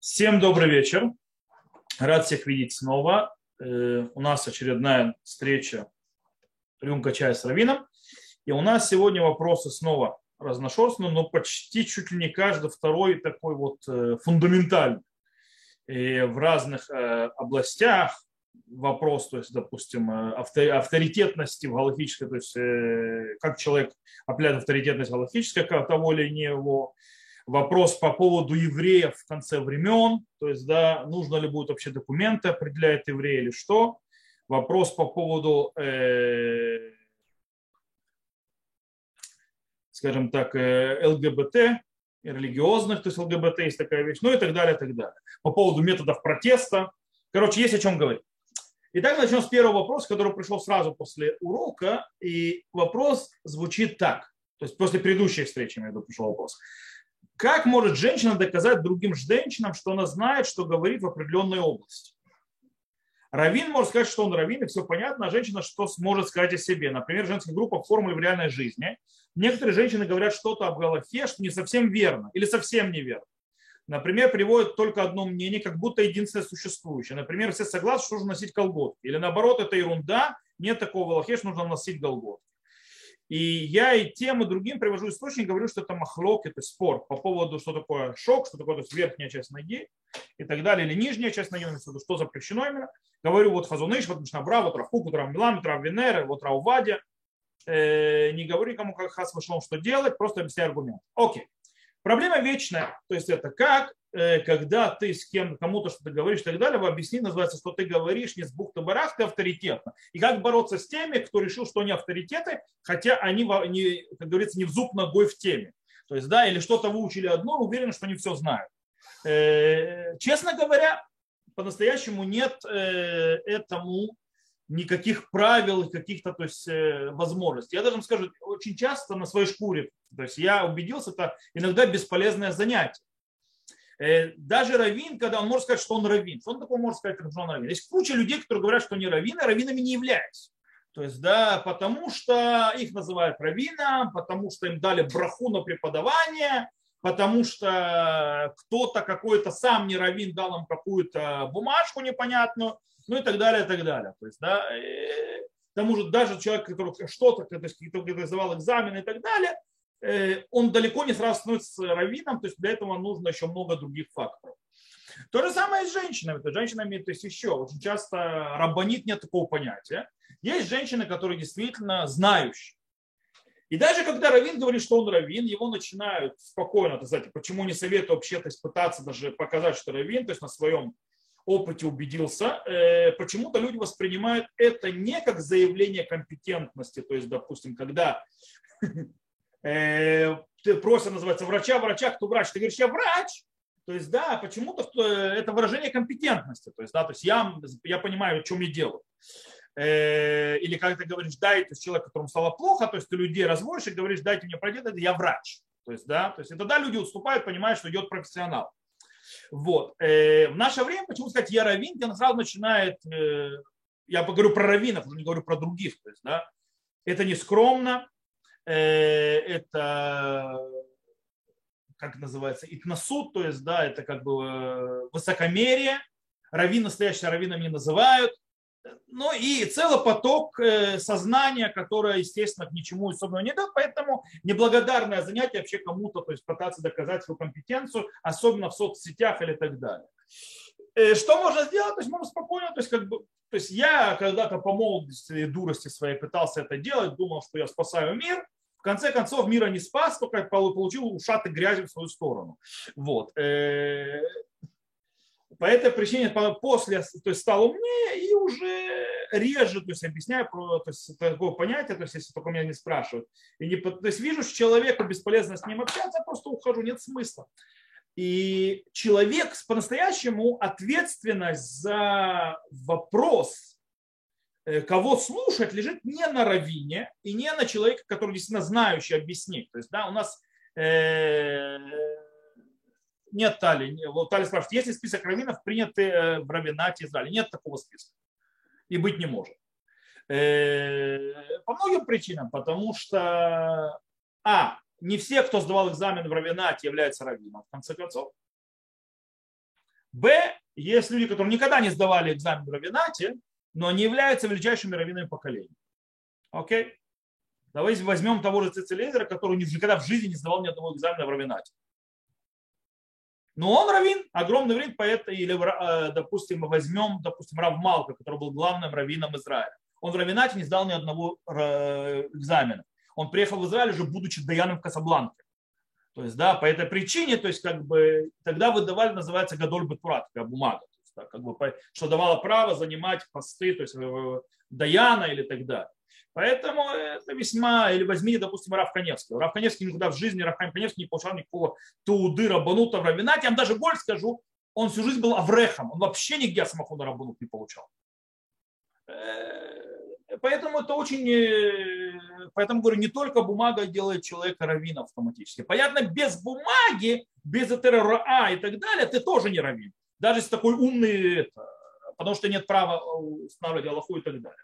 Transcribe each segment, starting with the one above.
Всем добрый вечер. Рад всех видеть снова. Э, у нас очередная встреча рюмка чая с Равином. И у нас сегодня вопросы снова разношерстные, но почти чуть ли не каждый второй такой вот э, фундаментальный. И в разных э, областях вопрос, то есть, допустим, авторитетности в галактической, то есть как человек определяет авторитетность галактической, того или его вопрос по поводу евреев в конце времен, то есть, да, нужно ли будет вообще документы, определяет еврей или что. Вопрос по поводу, э, скажем так, э, ЛГБТ, религиозных, то есть ЛГБТ есть такая вещь, ну и так далее, и так далее. По поводу методов протеста. Короче, есть о чем говорить. Итак, начнем с первого вопроса, который пришел сразу после урока. И вопрос звучит так. То есть после предыдущей встречи, имею пришел вопрос. Как может женщина доказать другим женщинам, что она знает, что говорит в определенной области? Равин может сказать, что он раввин, и все понятно, а женщина что сможет сказать о себе. Например, женская группа в формуле в реальной жизни. Некоторые женщины говорят что-то об Галахе, что не совсем верно или совсем неверно. Например, приводят только одно мнение, как будто единственное существующее. Например, все согласны, что нужно носить колготки. Или наоборот, это ерунда, нет такого Галахе, что нужно носить колготки. И я и тем, и другим привожу источник, говорю, что это махлок, это спор по поводу, что такое шок, что такое то есть верхняя часть ноги и так далее, или нижняя часть ноги, что запрещено именно. Говорю, вот Хазуныш, вот Мишнабра, вот Равкук, вот Равмилам, вот Раввинер, вот Раувадя. Э, не говорю никому, как Хас вышел, что делать, просто объясняю аргумент. Окей. Проблема вечная, то есть это как Э, когда ты с кем кому-то что-то говоришь и так далее, объясни называется, что ты говоришь не с бухты барах, ты авторитетно. И как бороться с теми, кто решил, что они авторитеты, хотя они, как говорится, не в зуб ногой в теме. То есть, да, или что-то выучили одно, уверены, что они все знают. Э, честно говоря, по-настоящему нет э, этому никаких правил, каких-то то есть, возможностей. Я даже вам скажу, очень часто на своей шкуре, то есть я убедился, это иногда бесполезное занятие. Э, даже раввин, когда он может сказать, что он раввин, что он такое может сказать, что он раввин? Есть куча людей, которые говорят, что они раввины, а раввинами не являются. То есть, да, потому что их называют раввином, потому что им дали браху на преподавание, потому что кто-то какой-то сам не раввин дал им какую-то бумажку непонятную, ну и так далее, и так далее. То есть, да, э, к тому же даже человек, который что-то, то есть, который сдавал экзамены и так далее, Э, он далеко не сразу становится раввином, то есть для этого нужно еще много других факторов. То же самое и с женщинами. То есть женщинами то есть еще очень часто рабонит нет такого понятия. Есть женщины, которые действительно знающие. И даже когда Равин говорит, что он Равин, его начинают спокойно, то есть, почему не советую вообще то есть, пытаться даже показать, что Равин, то есть на своем опыте убедился, э, почему-то люди воспринимают это не как заявление компетентности, то есть, допустим, когда э, просто называется врача, врача, кто врач, ты говоришь, я врач, то есть, да, почему-то это выражение компетентности. То есть, да, то есть я, я понимаю, что мне делаю. Э, или как ты говоришь, дай, то есть человек, которому стало плохо, то есть ты людей разводишь и говоришь, дайте мне пройти, это я врач. То есть, да, то есть, и тогда люди уступают, понимают, что идет профессионал. Вот. Э, в наше время, почему сказать я раввин, он сразу начинает, э, я поговорю про раввинов, уже не говорю про других. То есть, да, это не скромно, Э, это как называется, итносуд, то есть, да, это как бы высокомерие, раввин настоящие раввинами не называют, ну и целый поток э, сознания, которое, естественно, к ничему особенному не дает, поэтому неблагодарное занятие вообще кому-то, то есть пытаться доказать свою компетенцию, особенно в соцсетях или так далее. Что можно сделать? То есть можно спокойно, то есть как бы, то есть я когда-то по молодости и дурости своей пытался это делать, думал, что я спасаю мир, в конце концов мира не спас, только получил ушаты грязи в свою сторону. Вот. По этой причине после то есть, стал умнее и уже реже то есть, объясняю про то есть, такое понятие, то есть, если только меня не спрашивают. И не, то есть вижу, что человеку бесполезно с ним общаться, просто ухожу, нет смысла. И человек по-настоящему ответственность за вопрос Э, кого слушать, лежит не на равине и не на человеке, который действительно знающий объяснить. То есть, да, у нас э, нет Тали. Вот Тали спрашивает, есть ли список раввинов, приняты э, в равинате Израиля? Нет такого списка. И быть не может. По многим причинам. Потому что, а, не все, кто сдавал экзамен в равинате, являются раввином, в конце концов. Б, есть люди, которые никогда не сдавали экзамен в равенате, но они являются величайшими раввинами поколения. Окей? Давайте возьмем того же Цицелезера, который никогда в жизни не сдавал ни одного экзамена в равенате. Но он раввин, огромный раввин, поэт, или, э, допустим, возьмем, допустим, Рав Малка, который был главным раввином Израиля. Он в равенате не сдал ни одного э, экзамена. Он приехал в Израиль уже будучи Даяном в Касабланке. То есть, да, по этой причине, то есть, как бы, тогда выдавали, называется, Гадоль Бетурат, бумага, то есть, да, как бы, что давало право занимать посты, то есть, э, Даяна или так далее. Поэтому это весьма, или возьмите, допустим, Раф Каневский. Раф Каневский никогда в жизни, Раф Каневский не получал никакого туды, рабанута в равинате. Я вам даже больше скажу, он всю жизнь был аврехом. Он вообще нигде самохода рабанут не получал. Э, поэтому это очень, э, поэтому говорю, не только бумага делает человека раввином автоматически. Понятно, без бумаги, без РА и так далее, ты тоже не раввин. Даже если такой умный, потому что нет права устанавливать Аллаху и так далее.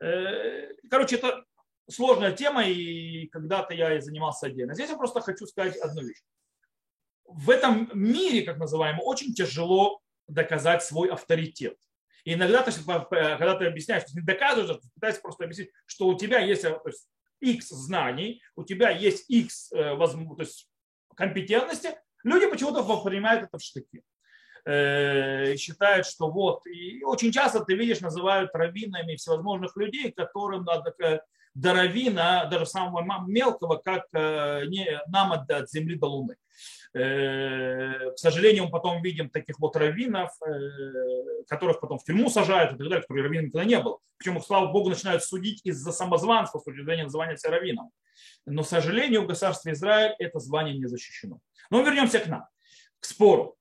Э, короче, это сложная тема, и когда-то я и занимался отдельно. Здесь я просто хочу сказать одну вещь. В этом мире, как называемом, очень тяжело доказать свой авторитет. И иногда, то есть, когда ты объясняешь, ты не доказываешь, ты пытаешься просто объяснить, что у тебя есть то есть, X знаний, у тебя есть X э, то есть, компетентности, люди почему-то воспринимают это в штыки. Э, считают, что вот, и очень часто ты видишь, называют раввинами всевозможных людей, которым надо до равина, даже самого мелкого, как э, не, нам от, от земли до луны. Э, к сожалению, мы потом видим таких вот раввинов, которых потом в тюрьму сажают и так далее, которые раввинами никогда не было. Причем слава богу, начинают судить из-за самозванства с точки зрения называния себя раввином. Но, к сожалению, в государстве Израиль это звание не защищено. Но вернемся к нам, к спору.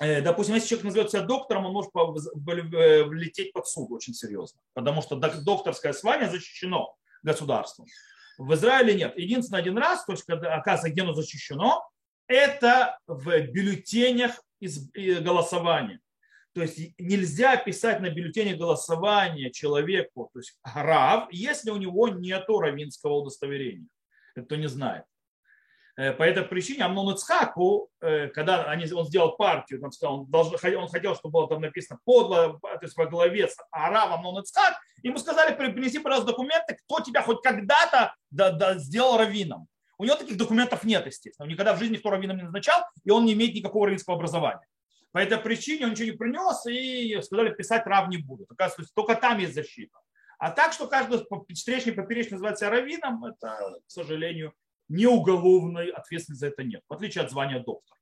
Э, допустим, если человек назовет себя доктором, он может э, влететь под суд очень серьезно, потому что докторское звание защищено государством. В Израиле нет. Единственный один раз, то есть, когда, оказывается, где оно защищено, это в бюллетенях из голосования. То есть нельзя писать на бюллетене голосования человеку, то есть граф, если у него нет равинского удостоверения. Это не знает. Э, по этой причине Амнон Ицхаку, э, когда они, он сделал партию, он, сказал, он, должен, он хотел, чтобы было там написано подло, то есть во главе Арав Амнон Ицхак, ему сказали, принеси, пожалуйста, документы, кто тебя хоть когда-то да, да, сделал раввином. У него таких документов нет, естественно. Он никогда в жизни никто раввином не назначал, и он не имеет никакого раввинского образования. По этой причине он ничего не принес, и сказали, писать рав не будут. Оказывается, только там есть защита. А так, что каждый встречный поперечный называется раввином, это, к сожалению, ни уголовной ответственности за это нет, в отличие от звания доктора.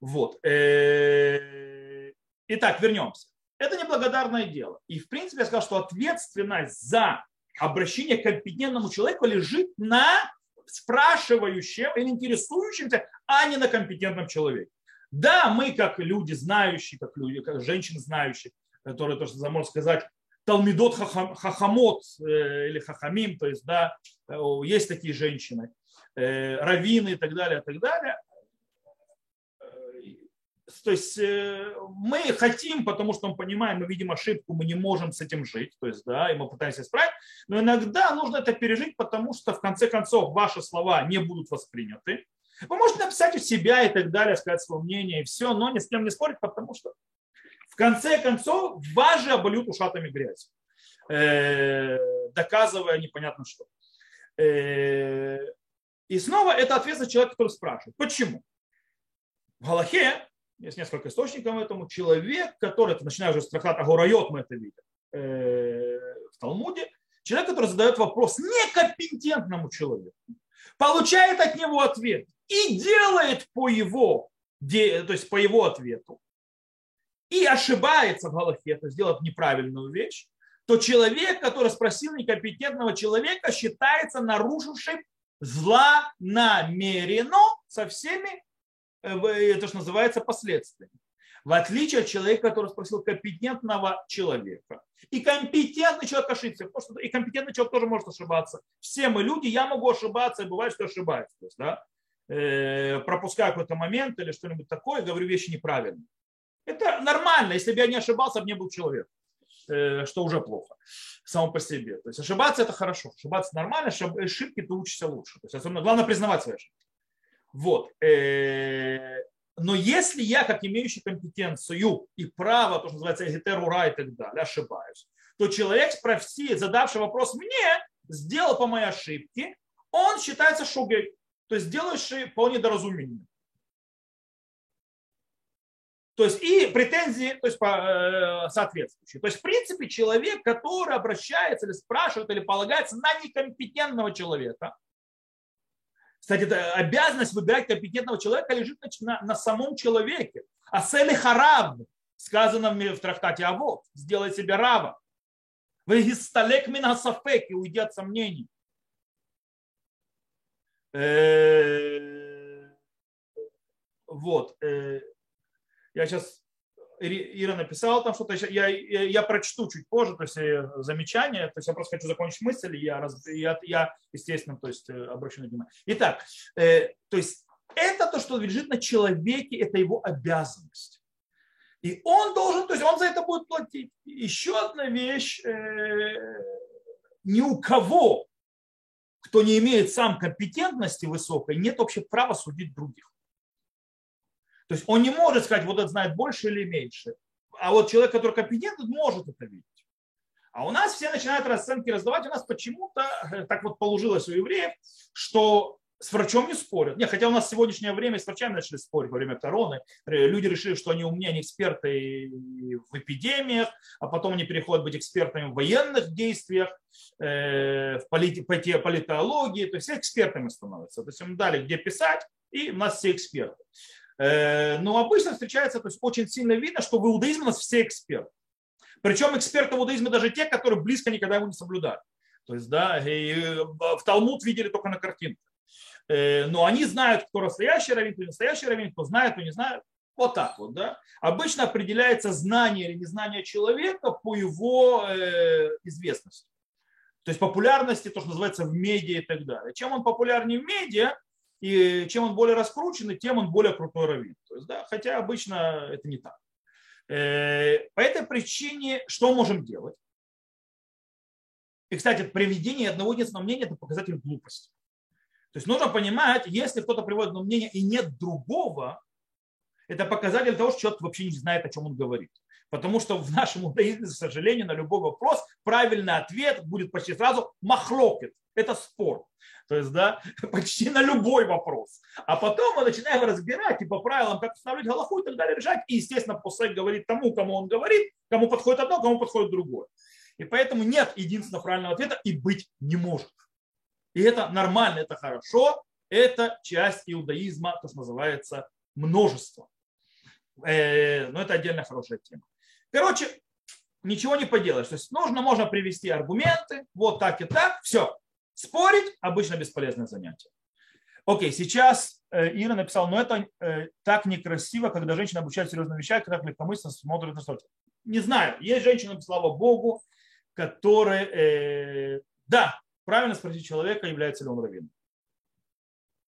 Вот. Э, итак, вернемся. Это неблагодарное дело. И, в принципе, я сказал, что ответственность за обращение к компетентному человеку лежит на спрашивающем или интересующемся, а не на компетентном человеке. Да, мы как люди знающие, как люди, как женщины знающие, которые, то, что можно сказать, Талмидот Хахамот э, или Хахамим, то есть, да, э, есть такие женщины, Э, раввины и так далее, и так далее. Э, то есть э, мы хотим, потому что мы понимаем, мы видим ошибку, мы не можем с этим жить, то есть, да, и мы пытаемся исправить, но иногда нужно это пережить, потому что в конце концов ваши слова не будут восприняты. Вы можете написать у себя и так далее, сказать свое мнение и все, но ни с кем не спорить, потому что в конце концов вас же обольют ушатами грязь, доказывая непонятно что. И снова это ответственность человека, который спрашивает. Почему? В Галахе, есть несколько источников этому, человек, который, это начиная уже с трактата Агурайот, мы это видим, э, в Талмуде, человек, который задает вопрос некомпетентному человеку, получает от него ответ и делает по его, то есть по его ответу, и ошибается в Галахе, то есть делает неправильную вещь, то человек, который спросил некомпетентного человека, считается нарушившим зла намерено со всеми, э, это что называется, последствиями. В отличие от человека, который спросил компетентного человека. И компетентный человек ошибся. Потому что и компетентный человек тоже может ошибаться. Все мы люди, я могу ошибаться, и бывает, что ошибаюсь. То есть, да, э, пропускаю какой-то момент или что-нибудь такое, говорю вещи неправильно. Это нормально. Если бы я не ошибался, бы не был человек. Э, что уже плохо само по себе. То есть ошибаться это хорошо, ошибаться нормально, ошибки ты учишься лучше. То есть особенно главное признавать свои ошибки. Вот. Э, но если я, как имеющий компетенцию и право, то, что называется эгетерура и так далее, ошибаюсь, то человек, спроси, задавший вопрос мне, сделал по моей ошибке, он считается шугей, то есть делающий по недоразумению. То есть и претензии то есть, по, э, соответствующие. То есть, в принципе, человек, который обращается или спрашивает, или полагается на некомпетентного человека, кстати, обязанность выбирать компетентного человека лежит на, на самом человеке. А сели хараб, сказано в трактате а вот, сделай себе раба. Вы исталек мина сафеки, уйди от сомнений. Э, вот. Э, я сейчас Ира написала там что-то, я, я, я прочту чуть позже, то есть э, замечание, то есть я просто хочу закончить мысль, и я, я, я естественно, то есть э, обращу на внимание. Итак, э, то есть это то, что лежит на человеке, это его обязанность. И он должен, то есть он за это будет платить. Еще одна вещь, э, ни у кого, кто не имеет сам компетентности высокой, нет вообще права судить других. То есть он не может сказать, вот этот знает больше или меньше. А вот человек, который компетентен, может это видеть. А у нас все начинают расценки раздавать. У нас почему-то э, так вот положилось у евреев, что с врачом не спорят. Не, хотя у нас в сегодняшнее время с врачами начали спорить во время короны. Э, люди решили, что они умнее, они эксперты в эпидемиях, а потом они переходят быть экспертами в военных действиях, э, в полит, политологии. То есть все экспертами становятся. То есть им дали где писать, и у нас все эксперты. Э, но обычно встречается, то есть очень сильно видно, что в иудаизме у нас все эксперты. Причем эксперты в иудаизме даже те, которые близко никогда его не соблюдают. То есть, да, и э, в Талмуд видели только на картинках. Э, но они знают, кто настоящий раввин, кто не настоящий раввин, кто знает, кто не знает. Вот так вот, да. Обычно определяется знание или незнание человека по его известности. То есть популярности, то, что называется в медиа и так далее. Чем он популярнее в медиа, и чем он более раскрученный, тем он более крутой раввин. То есть, да, хотя обычно это не так. Э, по этой причине что можем делать? И, кстати, приведение одного единственного мнения – это показатель глупости. То есть нужно понимать, если кто-то приводит одно мнение и нет другого, это показатель того, что человек вообще не знает, о чем он говорит. Потому что в нашем иудаизме, к сожалению, на любой вопрос правильный ответ будет почти сразу махлокет. Это спор. То есть, да, почти на любой вопрос. А потом мы начинаем разбирать и по правилам, как устанавливать галаху и так далее решать. И, естественно, после говорит тому, кому он говорит, кому подходит одно, кому подходит другое. И поэтому нет единственного правильного ответа и быть не может. И это нормально, это хорошо. Это часть иудаизма, то, что называется множество. Э, но это отдельно хорошая тема. Короче, ничего не поделаешь. То есть нужно, можно привести аргументы, вот так и так, все. Спорить обычно бесполезное занятие. Окей, сейчас э, Ира написала, но это э, так некрасиво, когда женщина обучает серьезным вещам, когда легкомысленно смотрит на что-то. Не знаю, есть женщины, слава богу, которые, э, да, правильно спросить человека, является ли он раввином.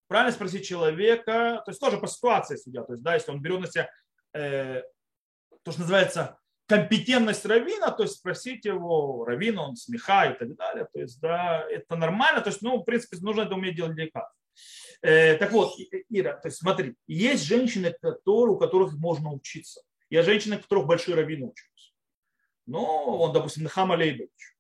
Правильно спросить человека, то есть тоже по ситуации судья, то есть, да, если он берет на себя то, что называется компетентность равина, то есть спросить его, равин, он смеха и так далее, то есть, да, это нормально, то есть, ну, в принципе, нужно это уметь делать деликатно. Э, так вот, Ира, то есть смотри, есть женщины, которые, у которых можно учиться. Я женщины, у которых большие раввины учатся. Ну, он, допустим, Нахама Лейбович,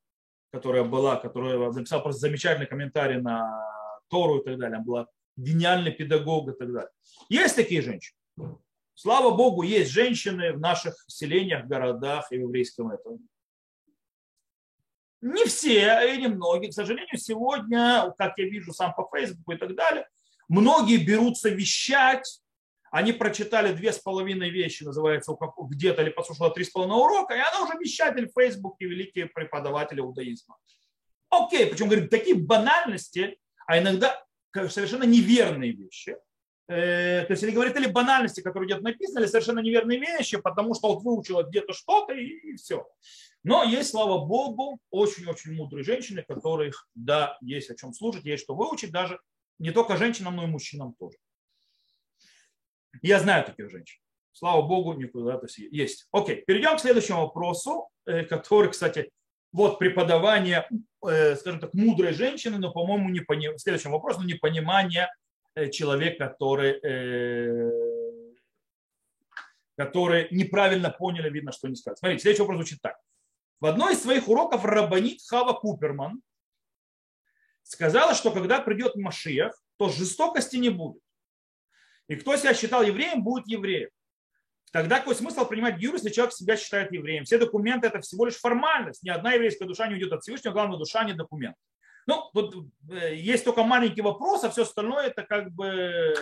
которая была, которая записала просто замечательный комментарий на Тору и так далее. Она была гениальный педагог и так далее. Есть такие женщины. Слава Богу, есть женщины в наших селениях, городах и в еврейском этом. Не все, и не многие. К сожалению, сегодня, как я вижу сам по Фейсбуку и так далее, многие берутся вещать. Они прочитали две с половиной вещи, называется, где-то, или послушала три с половиной урока, и она уже вещатель в Фейсбуке, великие преподаватели иудаизма. Окей, причем, говорит, такие банальности, а иногда совершенно неверные вещи – то есть они говорят или банальности, которые где-то написаны, или совершенно неверные вещи, потому что вот выучила где-то что-то и, все. Но есть, слава Богу, очень-очень мудрые женщины, которых, да, есть о чем слушать, есть что выучить, даже не только женщинам, но и мужчинам тоже. Я знаю таких женщин. Слава Богу, никуда то есть. Окей, перейдем к следующему вопросу, э, который, кстати, вот преподавание, э, скажем так, мудрой женщины, но, по-моему, не пони... следующий вопрос, но непонимание Э, человек, который э, которые неправильно поняли, видно, что не сказали. Смотрите, следующий вопрос звучит так. В одной из своих уроков Рабанит Хава Куперман сказала, что когда придет Машиях, то жестокости не будет. И кто себя считал евреем, будет евреем. Тогда какой смысл принимать гюр, если человек себя считает евреем? Все документы это всего лишь формальность. Ни одна еврейская душа не уйдет от Всевышнего, главное, душа не документ. Ну, тут э, есть только маленький вопрос, а все остальное это как бы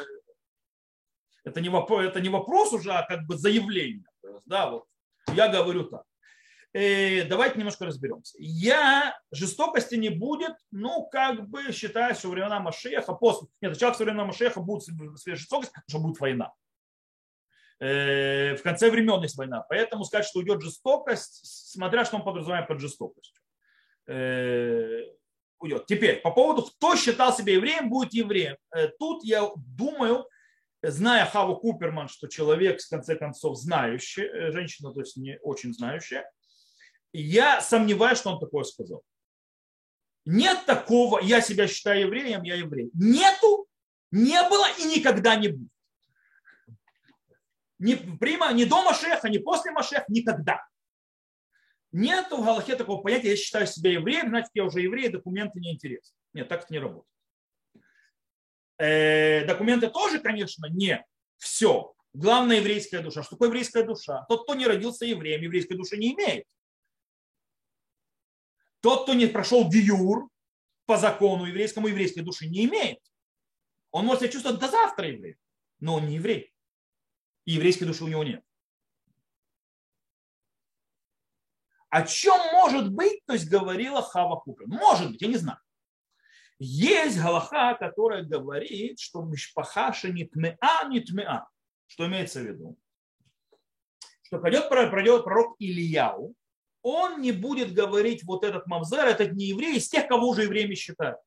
это не вопрос, это не вопрос уже, а как бы заявление. Да, вот я говорю так. Э, давайте немножко разберемся. Я жестокости не будет, ну, как бы считаю, что времена Машеха, после, нет, человек со времена Машеха будет жестокость, потому что будет война. Э, в конце времен есть война. Поэтому сказать, что уйдет жестокость, смотря что он подразумевает под жестокостью. Э, уйдет. Теперь, по поводу, кто считал себя евреем, будет евреем. Тут я думаю, зная Хаву Куперман, что человек, в конце концов, знающий, женщина, то есть не очень знающая, я сомневаюсь, что он такое сказал. Нет такого, я себя считаю евреем, я еврей. Нету, не было и никогда не будет. Ни, прима, ни до Машеха, ни после Машеха, никогда. Нету в Галахе такого понятия, я считаю себя евреем, значит, я уже еврей, документы не интересны. Нет, так это не работает. Э, документы тоже, конечно, не все. Главная еврейская душа. Что такое еврейская душа? Тот, кто не родился евреем, еврейской души не имеет. Тот, кто не прошел гиюр по закону еврейскому, еврейской души не имеет. Он может себя чувствовать до завтра еврей, но он не еврей. И еврейской души у него нет. О чем может быть, то есть говорила Хава Купер? Может быть, я не знаю. Есть галаха, которая говорит, что мишпахаша не тмеа, не тмеа. Что имеется в виду? Что пройдет, пройдет пророк Ильяу, он не будет говорить вот этот мавзер, этот не еврей, из тех, кого уже евреями считают.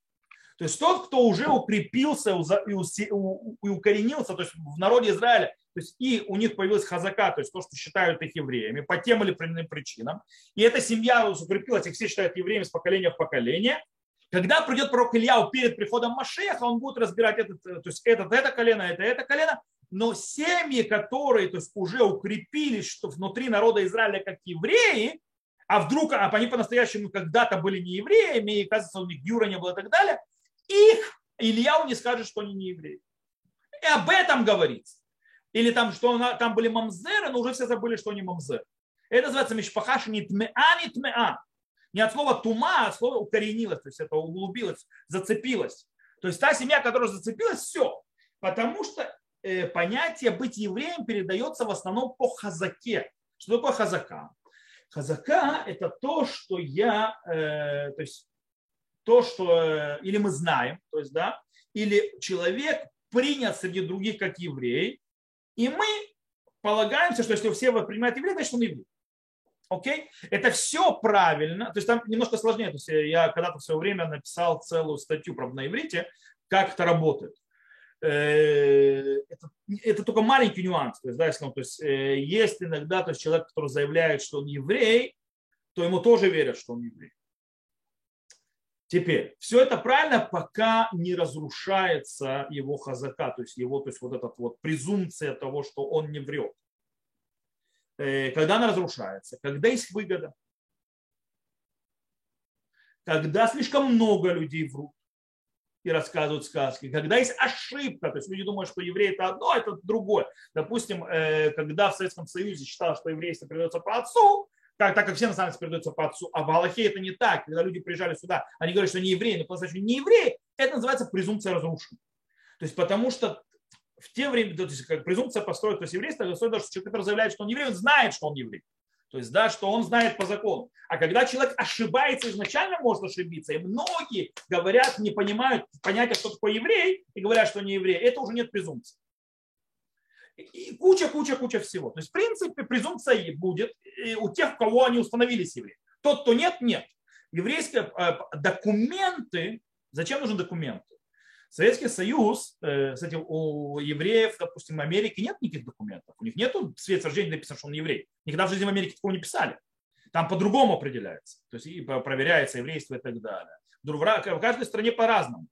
То есть тот, кто уже укрепился и укоренился, то есть в народе Израиля, то есть и у них появилась хазака, то есть то, что считают их евреями по тем или иным причинам. И эта семья укрепилась, их все считают евреями с поколения в поколение. Когда придет пророк Ильяу перед приходом Машеха, он будет разбирать этот, то есть этот, это колено, это, это колено, но семьи, которые то есть, уже укрепились что внутри народа Израиля как евреи, а вдруг а они по-настоящему когда-то были не евреями, и, кажется, у них Юра не было и так далее, их Ильяу не скажет, что они не евреи. И об этом говорится. Или там, что там были мамзеры, но уже все забыли, что они мамзеры. Это называется мишпахаша не тмеа, не тмеа. Не от слова тума, а от слова укоренилось, то есть это углубилось, зацепилось. То есть та семья, которая зацепилась, все. Потому что э, понятие быть евреем передается в основном по хазаке. Что такое хазака? Хазака – это то, что я, э, то есть то, что э, или мы знаем, то есть, да, или человек принят среди других как еврей, и мы полагаемся, что если все воспринимают еврея, значит он еврей. Окей? Это все правильно. То есть там немножко сложнее. То есть я когда-то в свое время написал целую статью про на иврите, как это работает. Э, это, это только маленький нюанс. То есть, да, если он, то есть, э, есть иногда то есть, человек, который заявляет, что он еврей, то ему тоже верят, что он еврей. Теперь, все это правильно, пока не разрушается его хазака, то есть его, то есть вот эта вот презумпция того, что он не врет. Э, когда она разрушается, когда есть выгода, когда слишком много людей врут, и рассказывают сказки. Когда есть ошибка, то есть люди думают, что еврей это одно, а это другое. Допустим, э, когда в Советском Союзе считалось, что еврейство передается по отцу, так, так как все национальности передаются по отцу, а в Аллахе это не так. Когда люди приезжали сюда, они говорят, что они евреи, но по-настоящему не евреи, это называется презумпция разрушена. То есть потому что в те времена, то есть как презумпция построена, то есть еврейство, то человек, который заявляет, что он еврей, он знает, что он еврей. То есть, да, что он знает по закону. А когда человек ошибается изначально, может ошибиться, и многие говорят, не понимают понятия, что такое еврей, и говорят, что не еврей, это уже нет презумпции. И куча, куча, куча всего. То есть, в принципе, презумпция будет у тех, кого они установились евреи. Тот, кто нет, нет. Еврейские э, документы, зачем нужны документы? Советский Союз, э, кстати, у евреев, допустим, в Америке нет никаких документов. У них нет свет рождения написано, что он еврей. Никогда в жизни в Америке такого не писали. Там по-другому определяется. То есть и проверяется еврейство и так далее. В каждой стране по-разному.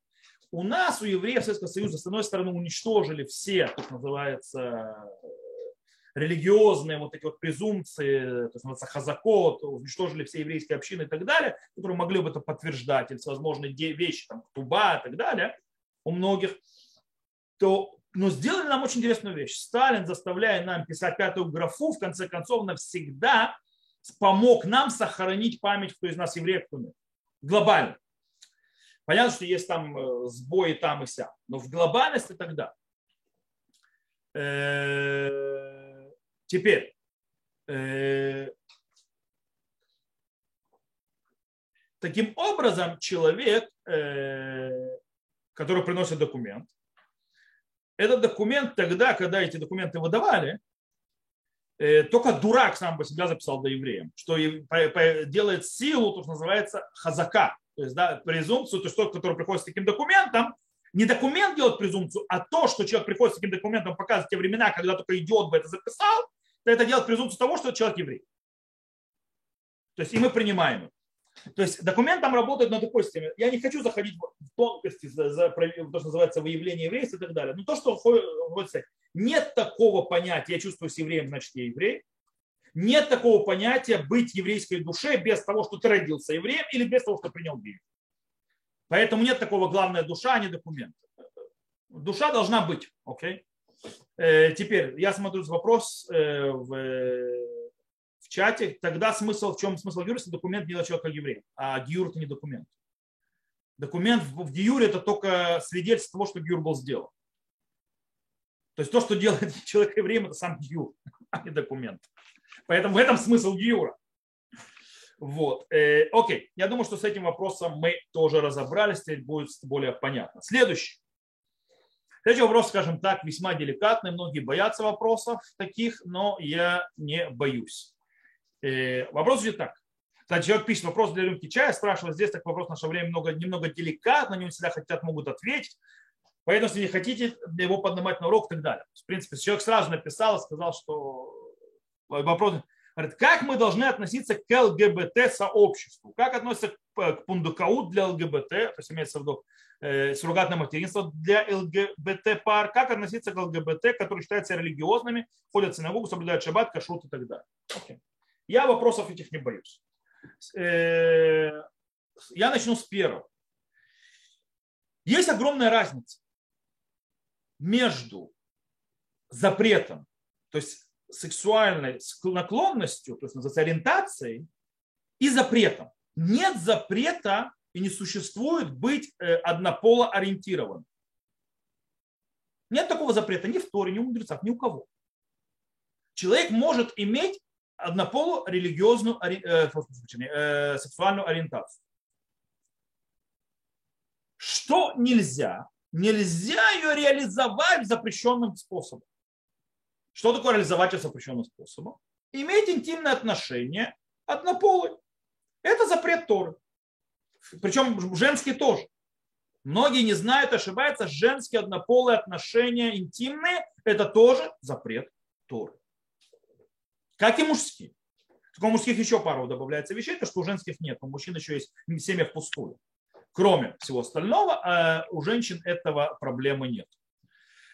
У нас, у евреев Советского Союза, с одной стороны, уничтожили все, так называется, религиозные вот эти вот презумпции, то есть называется хазакот, уничтожили все еврейские общины и так далее, которые могли бы это подтверждать, или всевозможные вещи, там, туба и так далее у многих, то но сделали нам очень интересную вещь. Сталин, заставляя нам писать пятую графу, в конце концов, навсегда помог нам сохранить память, кто из нас евреев, кто нет. Глобально. Понятно, что есть там э, сбои там и ся, но в глобальности тогда. Э, теперь, э, таким образом, человек, который приносит документ, этот документ тогда, когда эти документы выдавали, только дурак сам по себе записал до евреям, что делает силу, то, что называется хазака, то есть да, презумпцию, то есть тот, который приходит с таким документом, не документ делает презумпцию, а то, что человек приходит с таким документом, показывает те времена, когда только идиот бы это записал, то это делает презумпцию того, что человек еврей. То есть и мы принимаем это. То есть документ там работает на такой системе. Я не хочу заходить в тонкости, за, за, то, что называется выявление еврейства и так далее. Но то, что хочется нет такого понятия, я чувствую с евреем, значит я еврей. Нет такого понятия быть еврейской душе без того, что ты родился евреем или без того, что принял веру. Поэтому нет такого главная душа, а не документ. Душа должна быть. Okay? Теперь я смотрю вопрос э, в, в чате. Тогда смысл, в чем смысл гиура, если документ делает человека евреем, а гиур это не документ. Документ в гиуре это только свидетельство того, что гиур был сделан. То есть то, что делает человек евреем, это сам гиур, а не документ. Поэтому в этом смысл гиура. Вот. Э, окей, я думаю, что с этим вопросом мы тоже разобрались, теперь будет более понятно. Следующий. Следующий вопрос, скажем так, весьма деликатный. Многие боятся вопросов таких, но я не боюсь. Э, вопрос звучит так. Кстати, человек пишет вопрос для рюмки чая, спрашивает здесь, так вопрос в наше время много, немного деликатно, не всегда хотят, могут ответить. Поэтому, если не хотите его поднимать на урок и так далее. В принципе, человек сразу написал и сказал, что вопрос, говорит, как мы должны относиться к ЛГБТ-сообществу? Как относиться к пундукаут для ЛГБТ, то есть имеется в виду э, суррогатное материнство для ЛГБТ-пар, как относиться к ЛГБТ, которые считаются религиозными, ходят в синагогу, соблюдают шаббат, кашрут и так далее. Okay. Я вопросов этих не боюсь. Э, я начну с первого. Есть огромная разница между запретом, то есть сексуальной наклонностью, то есть называется ориентацией, и запретом. Нет запрета и не существует быть э, однополо ориентированным. Нет такого запрета ни в Торе, ни у мудрецов, ни у кого. Человек может иметь однополу религиозную э, э, сексуальную ориентацию. Что нельзя? Нельзя ее реализовать запрещенным способом. Что такое реализовать запрещенным способом? Иметь интимные отношения однополые. Это запрет Торы. Причем женские тоже. Многие не знают, ошибаются. Женские однополые отношения интимные – это тоже запрет Торы. Как и мужские. Только у мужских еще пару добавляется вещей, то что у женских нет. У мужчин еще есть семья впустую. Кроме всего остального, а у женщин этого проблемы нет.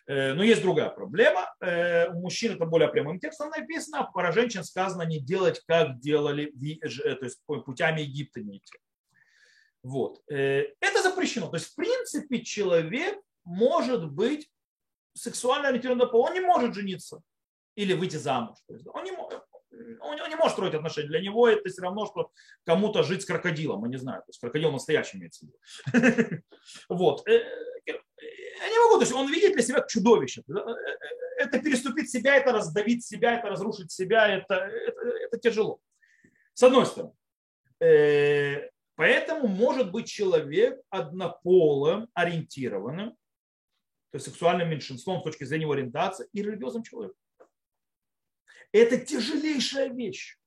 Э, но есть другая проблема. Э, у мужчин это более прямым текстом написано, а про женщин сказано не делать, как делали, э, то есть путями Египта не идти. Вот. Это запрещено. То есть, в принципе, человек может быть сексуально ориентированным, он не может жениться или выйти замуж. То есть он, не, он не может строить отношения. Для него это все равно, что кому-то жить с крокодилом. Мы не знаю. То есть крокодил настоящий имеется в виду. Вот я не могу, то есть он видит для себя чудовище. Э, э, это переступить себя, это раздавить себя, это разрушить себя, это, это, это тяжело. С одной стороны. Э, поэтому может быть человек однополым, ориентированным, то есть сексуальным меньшинством с точки зрения его ориентации и религиозным человеком. Это тяжелейшая вещь.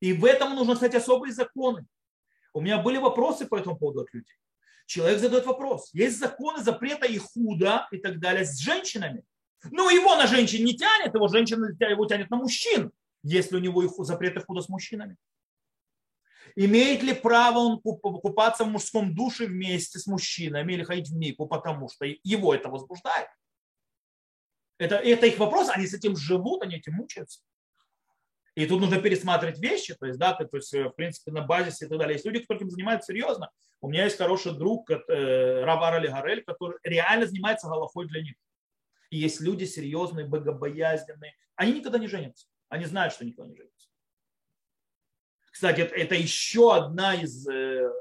И в этом нужно, кстати, особые законы. У меня были вопросы по этому поводу от людей человек задает вопрос. Есть законы запрета и худо и так далее с женщинами. Ну, его на женщин не тянет, его женщина его тянет на мужчин, если у него и запреты худо с мужчинами. Имеет ли право он купаться в мужском душе вместе с мужчинами или ходить в мику, потому что его это возбуждает? Это, это их вопрос, они с этим живут, они этим мучаются. И тут нужно пересматривать вещи, то есть, да, то есть, в принципе, на базисе и так далее. Есть люди, которые этим занимаются серьезно. У меня есть хороший друг, э, Равар Али который реально занимается голофой для них. И есть люди серьезные, богобоязненные. Они никогда не женятся. Они знают, что никогда не женятся. Кстати, это еще одна из э,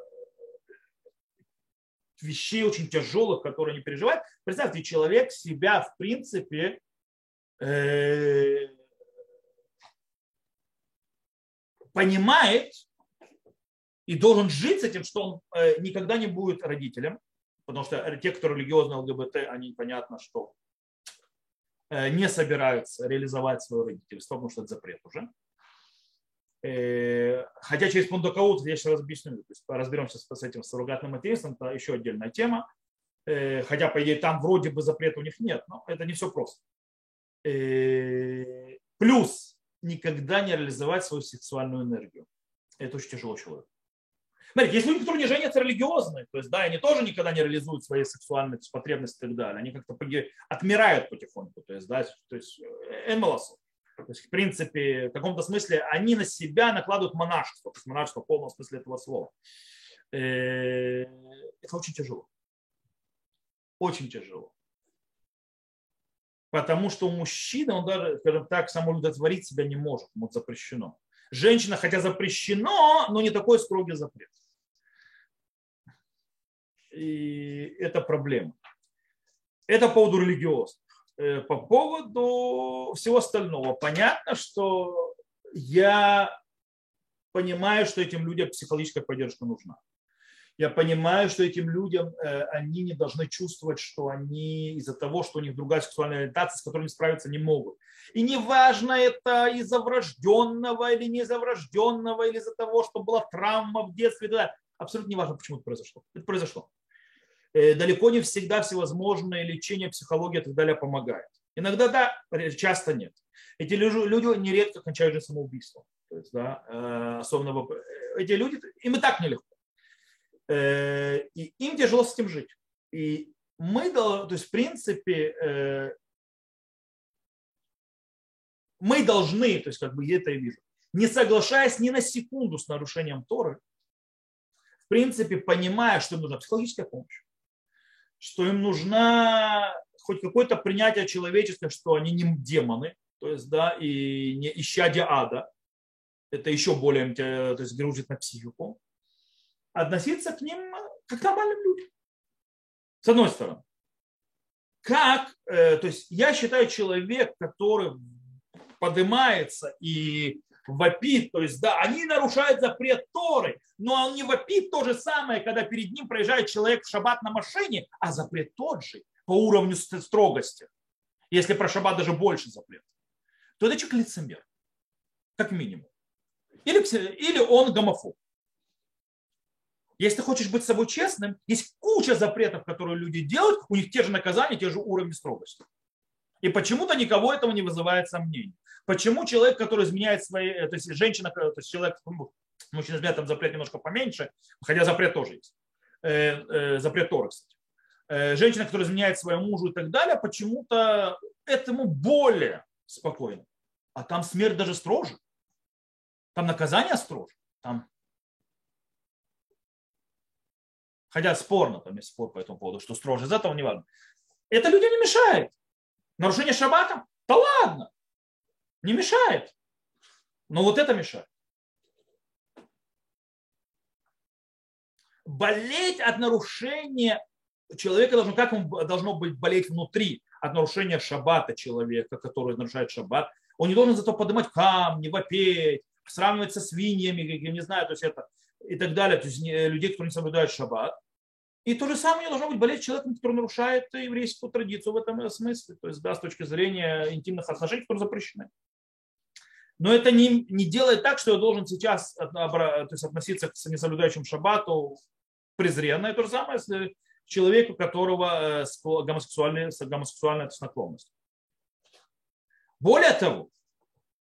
вещей очень тяжелых, которые они переживают. Представьте, человек себя, в принципе, э, понимает и должен жить с этим, что он э, никогда не будет родителем, потому что те, кто религиозные ЛГБТ, они понятно, что э, не собираются реализовать свое родительство, потому что это запрет уже. Э, хотя через פונדקאות я сейчас объясню, то есть разберемся с этим суррогатным материнством, это еще отдельная тема. Хотя, по идее, там вроде бы запрета у них нет, но это не все просто. Плюс никогда не реализовать свою сексуальную энергию. Это очень тяжело человеку. Смотрите, есть люди, которые не женятся религиозные, то есть, да, они тоже никогда не реализуют свои сексуальные потребности и так далее. Они как-то отмирают потихоньку, то есть, да, то есть, энмалосов. То есть, в принципе, в каком-то смысле они на себя накладывают монашество, то есть монашество в полном смысле этого слова. Э, это очень тяжело. Очень тяжело потому что у мужчины, он даже, скажем так, самоудовлетворить себя не может, ему запрещено. Женщина, хотя запрещено, но не такой строгий запрет. И это проблема. Это по поводу религиозных. Э, по поводу всего остального. Понятно, что я понимаю, что этим людям психологическая поддержка нужна я понимаю, что этим людям э, они не должны чувствовать, что они из-за того, что у них другая сексуальная ориентация, с которой они справиться не могут. И неважно, это из-за врожденного или не из-за врожденного, или из-за того, что была травма в детстве. Да, абсолютно неважно, почему это произошло. Это произошло. Э, далеко не всегда всевозможное лечение, психология и так далее помогает. Иногда да, часто нет. Эти люди нередко кончают же самоубийством. То есть, да, э, особенно эти люди, им и так нелегко. Э, и им тяжело с этим жить. И мы, то есть в принципе, э, мы должны, то есть как бы я это и вижу, не соглашаясь ни на секунду с нарушением Торы, в принципе, понимая, что им нужна психологическая помощь, что им нужна хоть какое-то принятие человеческое, что они не демоны, то есть, да, и не исчадие ада, это еще более, то есть, грузит на психику, относиться к ним как к нормальным людям. С одной стороны. Как, э, то есть я считаю человек, который поднимается и вопит, то есть да, они нарушают запрет Торы, но он не вопит то же самое, когда перед ним проезжает человек в шаббат на машине, а запрет тот же по уровню строгости. Если про шаббат даже больше запрет, то это человек лицемер, как минимум. Или, или он гомофоб. Если ты хочешь быть с собой честным, есть куча запретов, которые люди делают, у них те же наказания, те же уровни строгости. И почему-то никого этого не вызывает сомнений. Почему человек, который изменяет свои, э, то есть женщина, то есть человек, ну, мужчина изменяет, там запрет немножко поменьше, хотя запрет тоже есть. Э, э, запрет Торы, кстати. Женщина, которая изменяет своему мужу и так далее, почему-то этому более спокойно. А там смерть даже строже. Там наказание строже. Там Хотя спорно, там есть спор по этому поводу, что строже из этого не важно. Это людям не мешает. Нарушение шаббата? Да ладно. Не мешает. Но вот это мешает. Болеть от нарушения человека должно, как ему должно быть болеть внутри от нарушения шаббата человека, который нарушает шаббат. Он не должен зато поднимать камни, вопеть, сравнивать со свиньями, я не знаю, то есть это и так далее, то есть людей, которые не соблюдают шаббат. И то же самое не должно быть болеть человеком, который нарушает еврейскую традицию в этом смысле, то есть да, с точки зрения интимных отношений, которые запрещены. Но это не, не делает так, что я должен сейчас то есть, относиться к несоблюдающим шаббату презренно. Это то же самое с человеку, у которого э, гомосексуальная, гомосексуальная наклонность. Более того,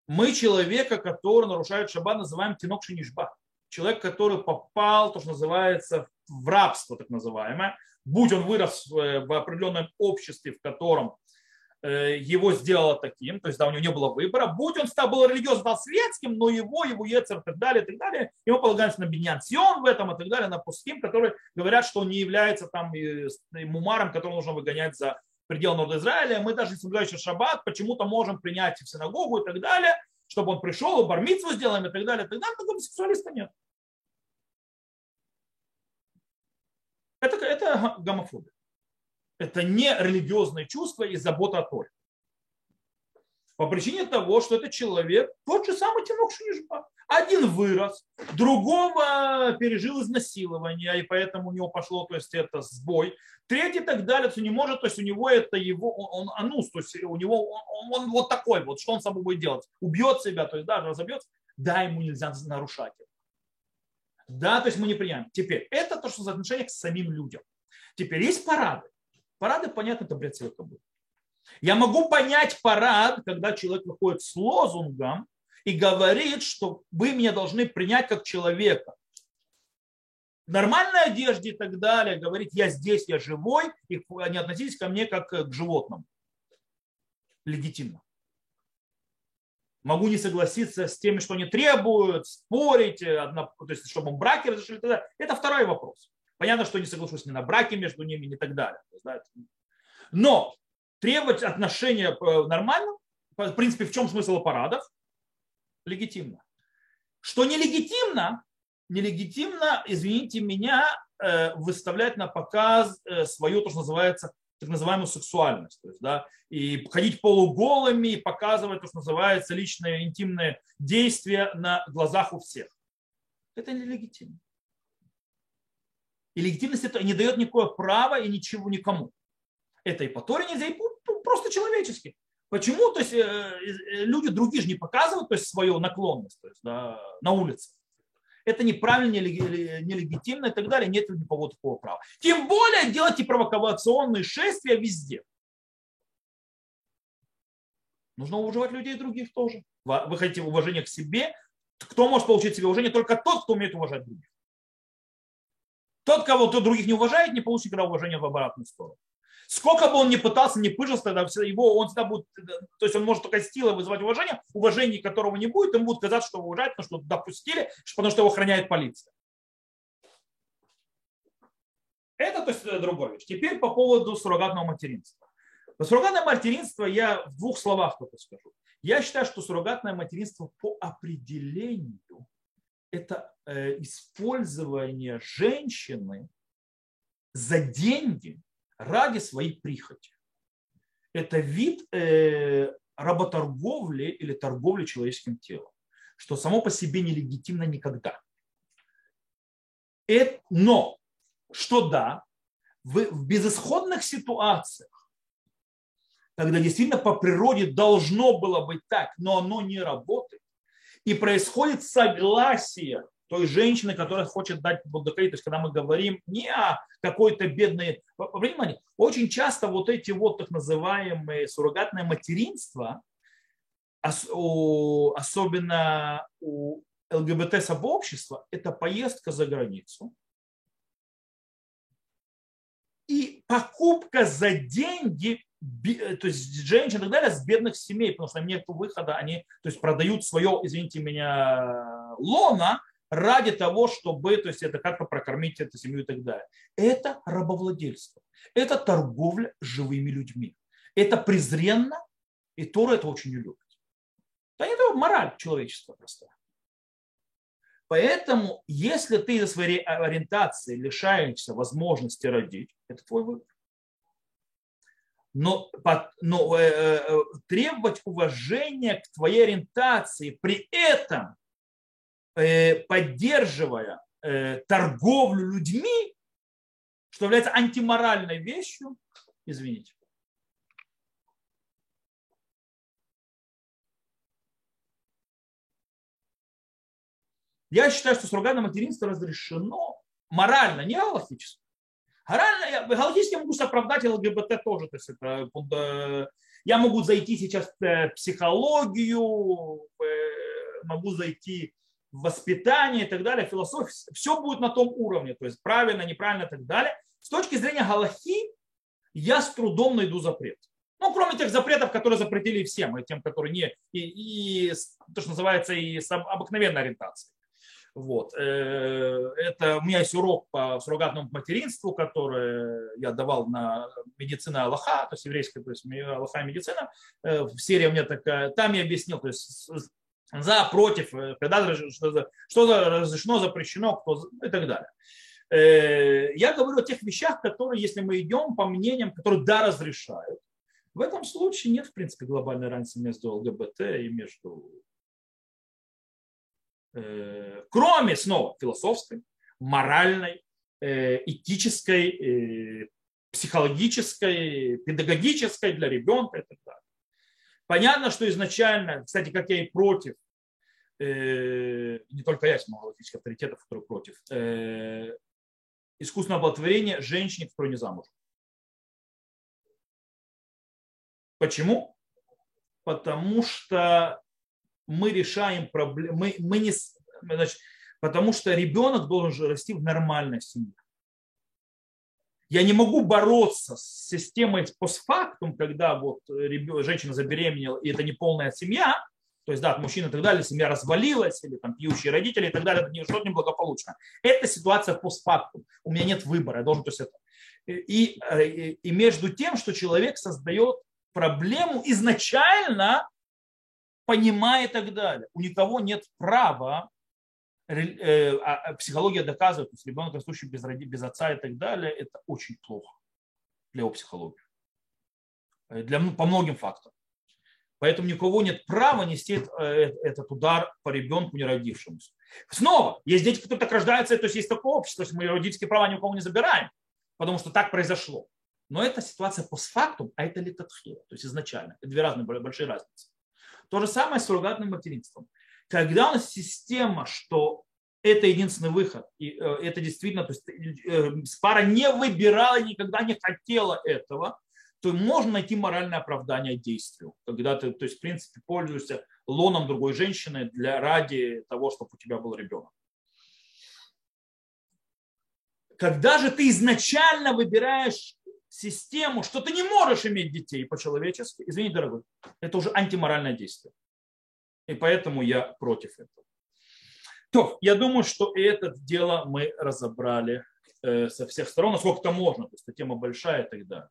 мы человека, который нарушает шаббат, называем тинок шинишба. Человек, который попал, то, что называется, в рабство, так называемое, будь он вырос в определенном обществе, в котором э, его сделала таким, то есть да, у него не было выбора, будь он стал был религиозно, светским, но его, его Ецер и так далее, и так далее, ему полагается на Беньян Сион в этом и так далее, на Пустим, которые говорят, что он не является там мумаром, которого нужно выгонять за предел Норд Израиля. Мы даже соблюдающий шаббат почему-то можем принять в синагогу и так далее, чтобы он пришел, бармицу сделаем и так далее, и так далее, но сексуалиста нет. Это, это гомофобия. Это не религиозное чувство и забота о Торе. По причине того, что этот человек тот же самый Тинок Шнижба. Один вырос, другого пережил изнасилование, и поэтому у него пошло, то есть это сбой. Третий так далее, то не может, то есть у него это его, он анус, то есть у него, он, он вот такой вот, что он с собой будет делать? Убьет себя, то есть да, разобьется. Да, ему нельзя нарушать это. Да, то есть мы не принимаем. Теперь, это то, что за отношение к самим людям. Теперь есть парады. Парады, понятно, это бред света будет. Я могу понять парад, когда человек выходит с лозунгом и говорит, что вы меня должны принять как человека. В нормальной одежде и так далее, говорит, я здесь, я живой, и не относитесь ко мне как к животному. Легитимно. Могу не согласиться с теми, что они требуют, спорить, одно, то есть, чтобы браки разрешили. Это второй вопрос. Понятно, что не соглашусь ни на браке между ними, и так далее. Но требовать отношения э, нормально, в принципе, в чем смысл парадов? Легитимно. Что нелегитимно, нелегитимно, извините меня, э, выставлять на показ э, свою, то, что называется, так называемую сексуальность. То есть, да, и ходить полуголыми, и показывать, то, что называется, личные интимные действия на глазах у всех. Это нелегитимно. И легитимность это не дает никакое право и ничего никому. Это и по Торе нельзя, и просто человечески. Почему? То есть э, э, люди другие же не показывают то есть, свою наклонность то есть, да, на улице. Это неправильно, нелегитимно и так далее. Нет никакого такого права. Тем более делать и провокационные шествия везде. Нужно уважать людей других тоже. Вы хотите уважения к себе. Кто может получить себе уважение? Только тот, кто умеет уважать других. Тот, кого кто других не уважает, не получит никогда уважения в обратную сторону. Сколько бы он ни пытался, не пыжился, тогда его, он всегда будет, то есть он может только силой вызывать уважение, уважения которого не будет, ему будет казаться, что его уважают, потому что допустили, потому что его охраняет полиция. Это то есть другая вещь. Теперь по поводу суррогатного материнства. Про суррогатное материнство я в двух словах только скажу. Я считаю, что суррогатное материнство по определению это э, использование женщины за деньги ради своей прихоти. Это вид э, работорговли или торговли человеческим телом, что само по себе нелегитимно никогда. Это, но, что да, в, в безысходных ситуациях, когда действительно по природе должно было быть так, но оно не работает, и происходит согласие той женщины, которая хочет дать Буддакари. То есть, когда мы говорим не о какой-то бедной... Внимание, очень часто вот эти вот так называемые суррогатное материнство, особенно у ЛГБТ-сообщества, это поездка за границу и покупка за деньги то есть женщин и так далее с бедных семей, потому что нет выхода, они то есть продают свое, извините меня, лона ради того, чтобы то есть, это как-то прокормить эту семью и так далее. Это рабовладельство. Это торговля живыми людьми. Это презренно, и Тора это очень не любит. Да это мораль человечества просто. Поэтому, если ты из-за своей ориентации лишаешься возможности родить, это твой выбор. Но, но э, э, требовать уважения к твоей ориентации, при этом поддерживая э, торговлю людьми, что является антиморальной вещью, извините. Я считаю, что суррогатное материнство разрешено морально, не галактически. Морально, я, галактически я могу оправдать ЛГБТ тоже. То есть это, э, я могу зайти сейчас в психологию, могу зайти воспитание и так далее, философия, все будет на том уровне, то есть правильно, неправильно и так далее. С точки зрения Галахи я с трудом найду запрет. Ну, кроме тех запретов, которые запретили всем, и тем, которые не, и, и то, что называется, и с обыкновенной ориентацией. Вот. Э, это у меня есть урок по суррогатному материнству, который я давал на медицина Аллаха, то есть еврейская, то есть Аллаха и медицина. Э, в серии у меня такая, там я объяснил, то есть за, против, э, когда что, что разрешено, запрещено, кто, и так далее. Я говорю о тех вещах, которые, если мы идем по мнениям, которые да разрешают, в этом случае нет, в принципе, глобальной разницы между ЛГБТ и между Э, кроме снова философской, моральной, э, этической, э, психологической, педагогической для ребенка и так далее. Понятно, что изначально, кстати, как я и против, не только я, есть много этических авторитетов, которые против, искусственного оплодотворения женщине, которая не замужем. Почему? Потому что мы решаем проблемы, мы, мы не, значит, потому что ребенок должен же расти в нормальной семье. Я не могу бороться с системой постфактум, когда вот ребенок, женщина забеременела, и это не полная семья, то есть, да, от мужчины и так далее, семья развалилась, или там пьющие родители и так далее, это что-то неблагополучно. Это ситуация постфактум. У меня нет выбора, я должен, то есть это. И, и, и между тем, что человек создает проблему изначально понимая и так далее. У никого нет права, э, психология доказывает, что ребенок, растущий без, без отца и так далее, это очень плохо для его психологии. Э, для, по многим фактам. Поэтому никого нет права нести э, этот удар по ребенку, не родившемуся. Снова, есть дети, которые так рождаются, то есть есть такое общество, то есть мы родительские права ни у кого не забираем, потому что так произошло. Но это ситуация постфактум, а это литатхия, то есть изначально. Это две разные большие разницы. То же самое с суррогатным материнством. Когда у нас система, что это единственный выход, и э, это действительно, то есть э, пара не выбирала никогда не хотела этого, то можно найти моральное оправдание действию, когда ты, то есть, в принципе, пользуешься лоном другой женщины для, ради того, чтобы у тебя был ребенок. Когда же ты изначально выбираешь систему, что ты не можешь иметь детей по-человечески, извини, дорогой, это уже антиморальное действие. И поэтому я против этого. То, я думаю, что это дело мы разобрали э, со всех сторон, насколько это можно. То есть, тема большая далее.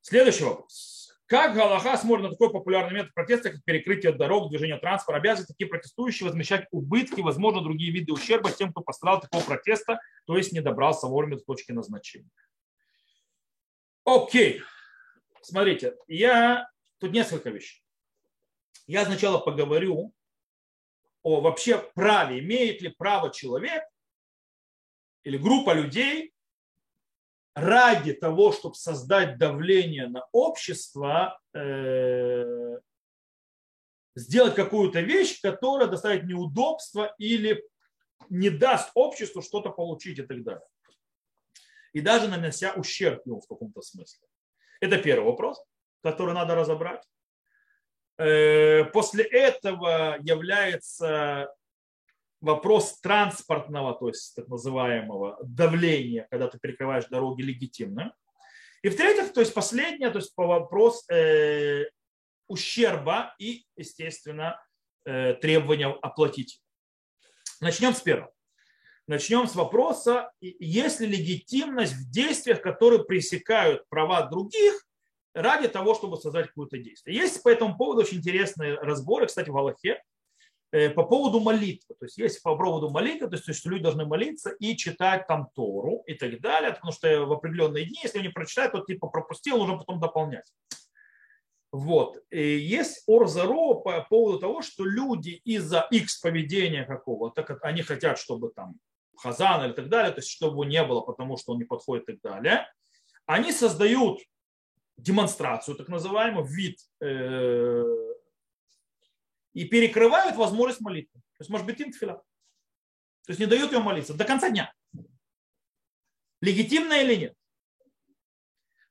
Следующий вопрос. Как Галаха смотрит на такой популярный метод протеста, как перекрытие дорог, движение транспорта, обязывает такие протестующие возмещать убытки, возможно, другие виды ущерба тем, кто пострадал такого протеста, то есть не добрался вовремя до точки назначения. Окей. Смотрите, я тут несколько вещей. Я сначала поговорю о вообще праве, имеет ли право человек или группа людей ради того, чтобы создать давление на общество, э, сделать какую-то вещь, которая доставит неудобства или не даст обществу что-то получить и так далее. И даже нанося ущерб ему в каком-то смысле. Это первый вопрос, который надо разобрать. Э, после этого является вопрос транспортного, то есть так называемого давления, когда ты перекрываешь дороги легитимно. И в-третьих, то есть последнее, то есть вопрос э, ущерба и, естественно, э, требования оплатить. Начнем с первого. Начнем с вопроса, есть ли легитимность в действиях, которые пресекают права других ради того, чтобы создать какое-то действие. Есть по этому поводу очень интересные разборы, кстати, в Аллахе, Э, по поводу молитвы. То есть есть по поводу молитвы, то есть что люди должны молиться и читать там Тору и так далее, потому что в определенные дни, если они прочитают, то типа пропустил, нужно потом дополнять. Вот. И есть Орзаро по поводу того, что люди из-за X поведения какого-то, как они хотят, чтобы там Хазан или так далее, то есть чтобы не было, потому что он не подходит и так далее, они создают демонстрацию, так называемую, вид э, и перекрывают возможность молитвы. То есть, может быть, им тфила. То есть не дают ее молиться до конца дня. Легитимно или нет?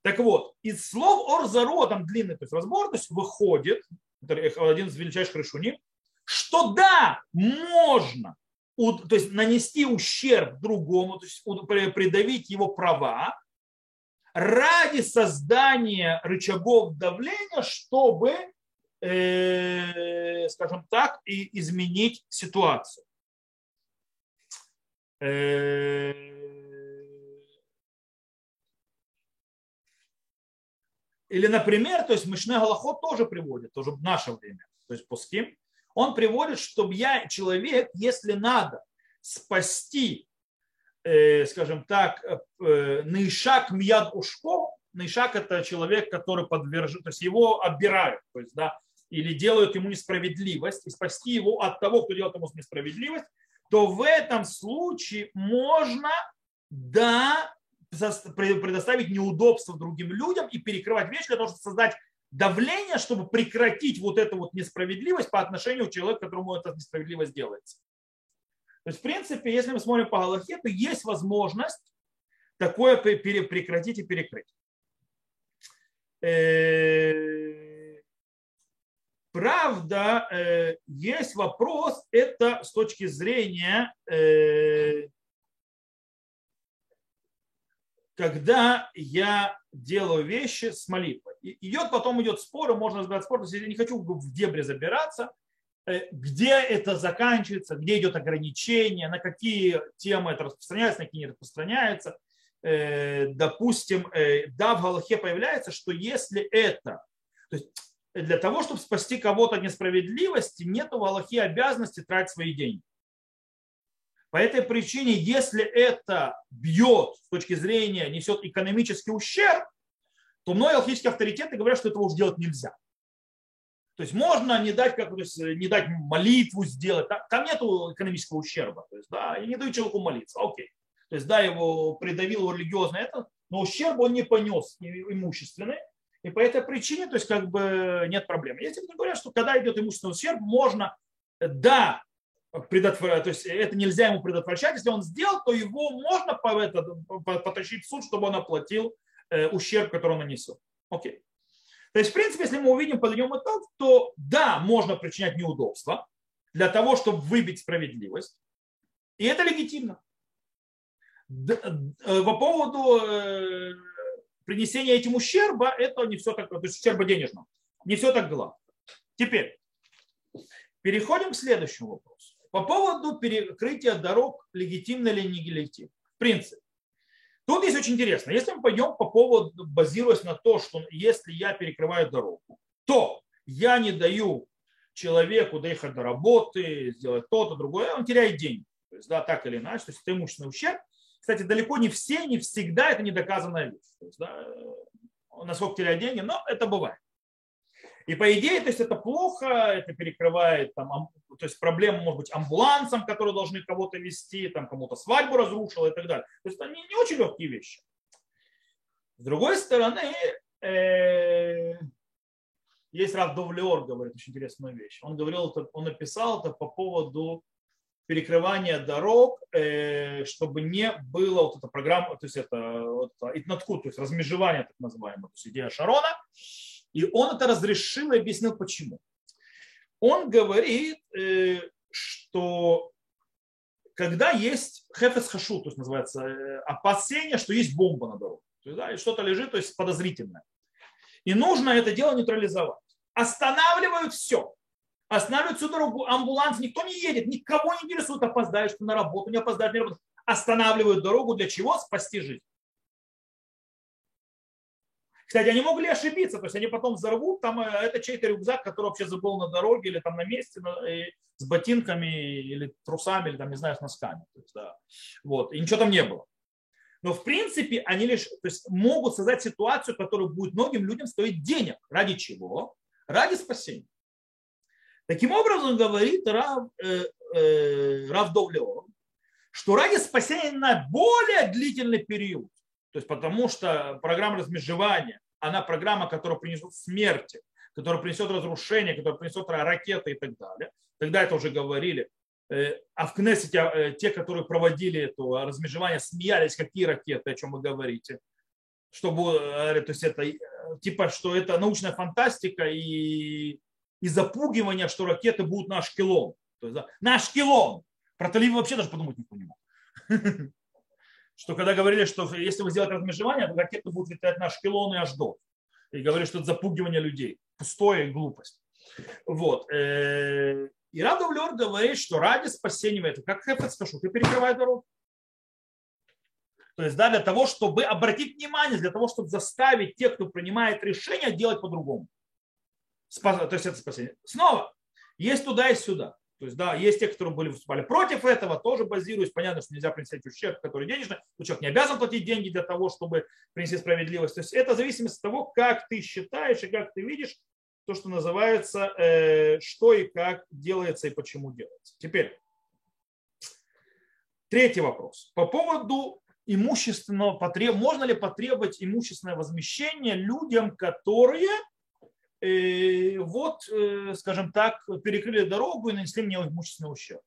Так вот, из слов Орзаро, там длинный то есть разбор, то есть выходит, один из величайших решуним, что да, можно то есть нанести ущерб другому, то есть придавить его права, ради создания рычагов давления, чтобы, э, скажем так, и изменить ситуацию. Э, или, например, то есть Мишне Галахот тоже приводит, тоже в наше время, то есть Пуским, он приводит, чтобы я человек, если надо спасти скажем так, э, Нейшак Мьяд Ушко, Нейшак это человек, который подвержен, то есть его обирают, то есть, да, или делают ему несправедливость, и спасти его от того, кто делает ему несправедливость, то в этом случае можно, да, предоставить неудобства другим людям и перекрывать вещи для того, чтобы создать давление, чтобы прекратить вот эту вот несправедливость по отношению к человеку, которому эта несправедливость делается. То есть, в принципе, если мы смотрим по Галахе, то есть возможность такое прекратить и перекрыть. Э, правда, э, есть вопрос, это с точки зрения, э, когда я делаю вещи с молитвой. Идет, потом идет спор, можно разбирать спор, я не хочу в дебри забираться, где это заканчивается, где идет ограничение, на какие темы это распространяется, на какие не распространяется. Э, допустим, э, да, в Галахе появляется, что если это, то есть для того, чтобы спасти кого-то от несправедливости, нет в Галахе обязанности тратить свои деньги. По этой причине, если это бьет с точки зрения, несет экономический ущерб, то многие алхимические авторитеты говорят, что этого уже делать нельзя. То есть можно не дать, как, то есть, не дать молитву сделать. Там нет экономического ущерба. То есть, да, и не дают человеку молиться. Окей. То есть, да, его придавил его религиозно это, но ущерб он не понес имущественный. И по этой причине, то есть, как бы нет проблем. Если не говорят, что когда идет имущественный ущерб, можно, да, предотвращать, то есть это нельзя ему предотвращать. Если он сделал, то его можно по это, потащить в суд, чтобы он оплатил э, ущерб, который он нанесет. Окей. То есть, в принципе, если мы увидим, подойдем итог, то да, можно причинять неудобства для того, чтобы выбить справедливость. И это легитимно. Э, по поводу э, принесения этим ущерба, это не все так, то есть ущерба денежного, не все так гладко. Теперь, переходим к следующему вопросу. По поводу перекрытия дорог, легитимно или не легитимно. В принципе, Тут есть очень интересно. Если мы пойдем по поводу, базируясь на то, что если я перекрываю дорогу, то я не даю человеку доехать до работы, сделать то-то, другое, он теряет деньги. То есть, да, так или иначе, то есть это имущественный ущерб. Кстати, далеко не все, не всегда это недоказанная вещь. То есть, да, насколько теряет деньги, но это бывает. И по идее, то есть это плохо, это перекрывает там, то есть проблему, может быть, амбулансом, которые должны кого-то вести, там кому-то свадьбу разрушило и так далее. То есть они не очень легкие вещи. С другой стороны, э, есть Рав Довлеор, говорит очень интересную вещь. Он говорил, он написал это по поводу перекрывания дорог, э, чтобы не было вот эта программа, то есть это, вот, итнаткут, то есть размежевание так называемое, то есть идея Шарона, и он это разрешил и объяснил почему. Он говорит, э, что когда есть хефес хашу, то есть называется э, опасение, что есть бомба на дороге, да, что-то лежит, то есть подозрительное. И нужно это дело нейтрализовать. Останавливают все. Останавливают всю дорогу, амбуланс, никто не едет, никого не интересует, опоздаешь ты на работу, не опоздаешь на работу. Останавливают дорогу для чего? Спасти жизнь. Кстати, они могли ошибиться, то есть они потом взорвут, там э, это чей-то рюкзак, который вообще забыл на дороге или там на месте с ботинками или трусами, или там, не знаю, с носками. То есть, да. вот. И ничего там не было. Но в принципе они лишь то есть, могут создать ситуацию, которая будет многим людям стоить денег. Ради чего? Ради спасения. Таким образом, говорит Рав, э, э, Рав Довлеор, что ради спасения на более длительный период, то есть потому что программа размежевания она программа, которая принесет смерти, которая принесет разрушение, которая принесет ракеты и так далее. Тогда это уже говорили. Э, а в Кнессете э, те, которые проводили это размежевание, смеялись, какие ракеты, о чем вы говорите. Чтобы, э, то есть это типа, что это научная фантастика и, и запугивание, что ракеты будут на Ашкелон. То есть, да, на. Про Талиб вообще даже подумать не понимал. что когда говорили, что если вы сделаете размежевание, то ракеты будут летать на Ашкелон и Аждот. И говорили, что это запугивание людей. Пустое и глупость. Вот. Э, и Радовлер говорит, что ради спасения это как Хефец Кашук и перекрывает дорогу. То есть, да, для того, чтобы обратить внимание, для того, чтобы заставить тех, кто принимает решения, делать по-другому. То есть это спасение. Снова, есть туда и сюда. То есть, да, есть те, которые были выступали против этого, тоже базируясь. Понятно, что нельзя принести ущерб, который денежный. Но человек не обязан платить деньги для того, чтобы принести справедливость. То есть это зависимость от того, как ты считаешь и как ты видишь то, что называется, э, что и как делается и почему делается. Теперь, третий вопрос. По поводу имущественного потреб... Можно ли потребовать имущественное возмещение людям, которые э, вот, э, скажем так, перекрыли дорогу и нанесли мне имущественный ущерб?